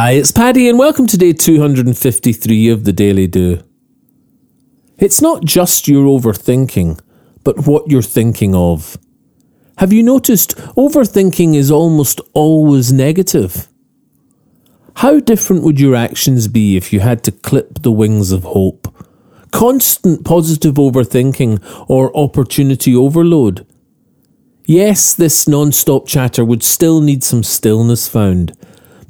Hi, it's Paddy, and welcome to day 253 of the Daily Do. It's not just your overthinking, but what you're thinking of. Have you noticed overthinking is almost always negative? How different would your actions be if you had to clip the wings of hope? Constant positive overthinking or opportunity overload? Yes, this non stop chatter would still need some stillness found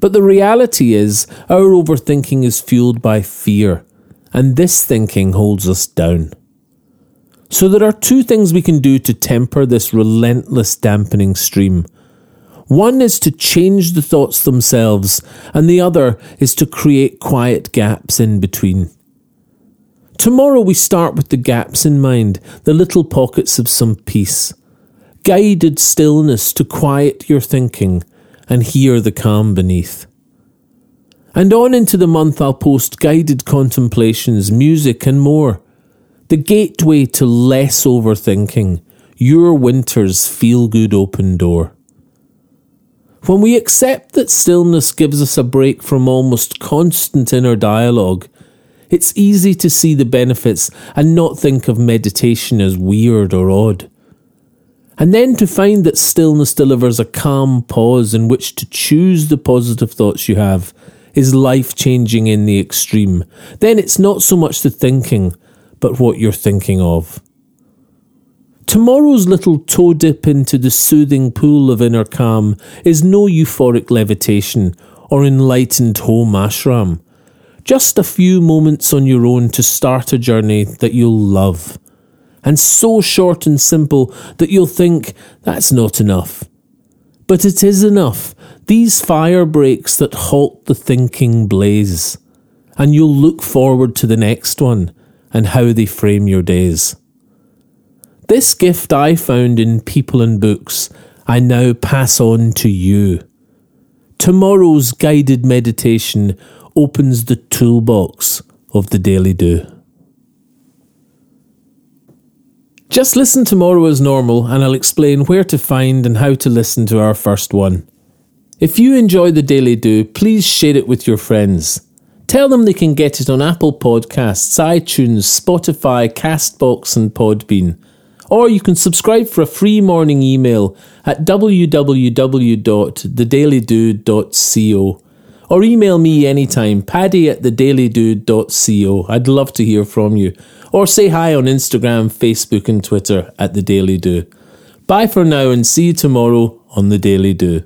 but the reality is, our overthinking is fueled by fear, and this thinking holds us down. So there are two things we can do to temper this relentless dampening stream. One is to change the thoughts themselves, and the other is to create quiet gaps in between. Tomorrow we start with the gaps in mind, the little pockets of some peace. Guided stillness to quiet your thinking and hear the calm beneath. And on into the month, I'll post guided contemplations, music, and more. The gateway to less overthinking, your winter's feel good open door. When we accept that stillness gives us a break from almost constant inner dialogue, it's easy to see the benefits and not think of meditation as weird or odd. And then to find that stillness delivers a calm pause in which to choose the positive thoughts you have is life changing in the extreme. Then it's not so much the thinking, but what you're thinking of. Tomorrow's little toe dip into the soothing pool of inner calm is no euphoric levitation or enlightened home ashram. Just a few moments on your own to start a journey that you'll love and so short and simple that you'll think that's not enough. But it is enough. These fire breaks that halt the thinking blaze, and you'll look forward to the next one and how they frame your days. This gift I found in people and books, I now pass on to you. Tomorrow's guided meditation opens the toolbox of the Daily Do. Just listen tomorrow as normal, and I'll explain where to find and how to listen to our first one. If you enjoy the Daily Do, please share it with your friends. Tell them they can get it on Apple Podcasts, iTunes, Spotify, Castbox, and Podbean. Or you can subscribe for a free morning email at www.thedailydo.co. Or email me anytime, paddy at thedailydo.co. I'd love to hear from you or say hi on Instagram, Facebook, and Twitter at The Daily Do. Bye for now and see you tomorrow on The Daily Do.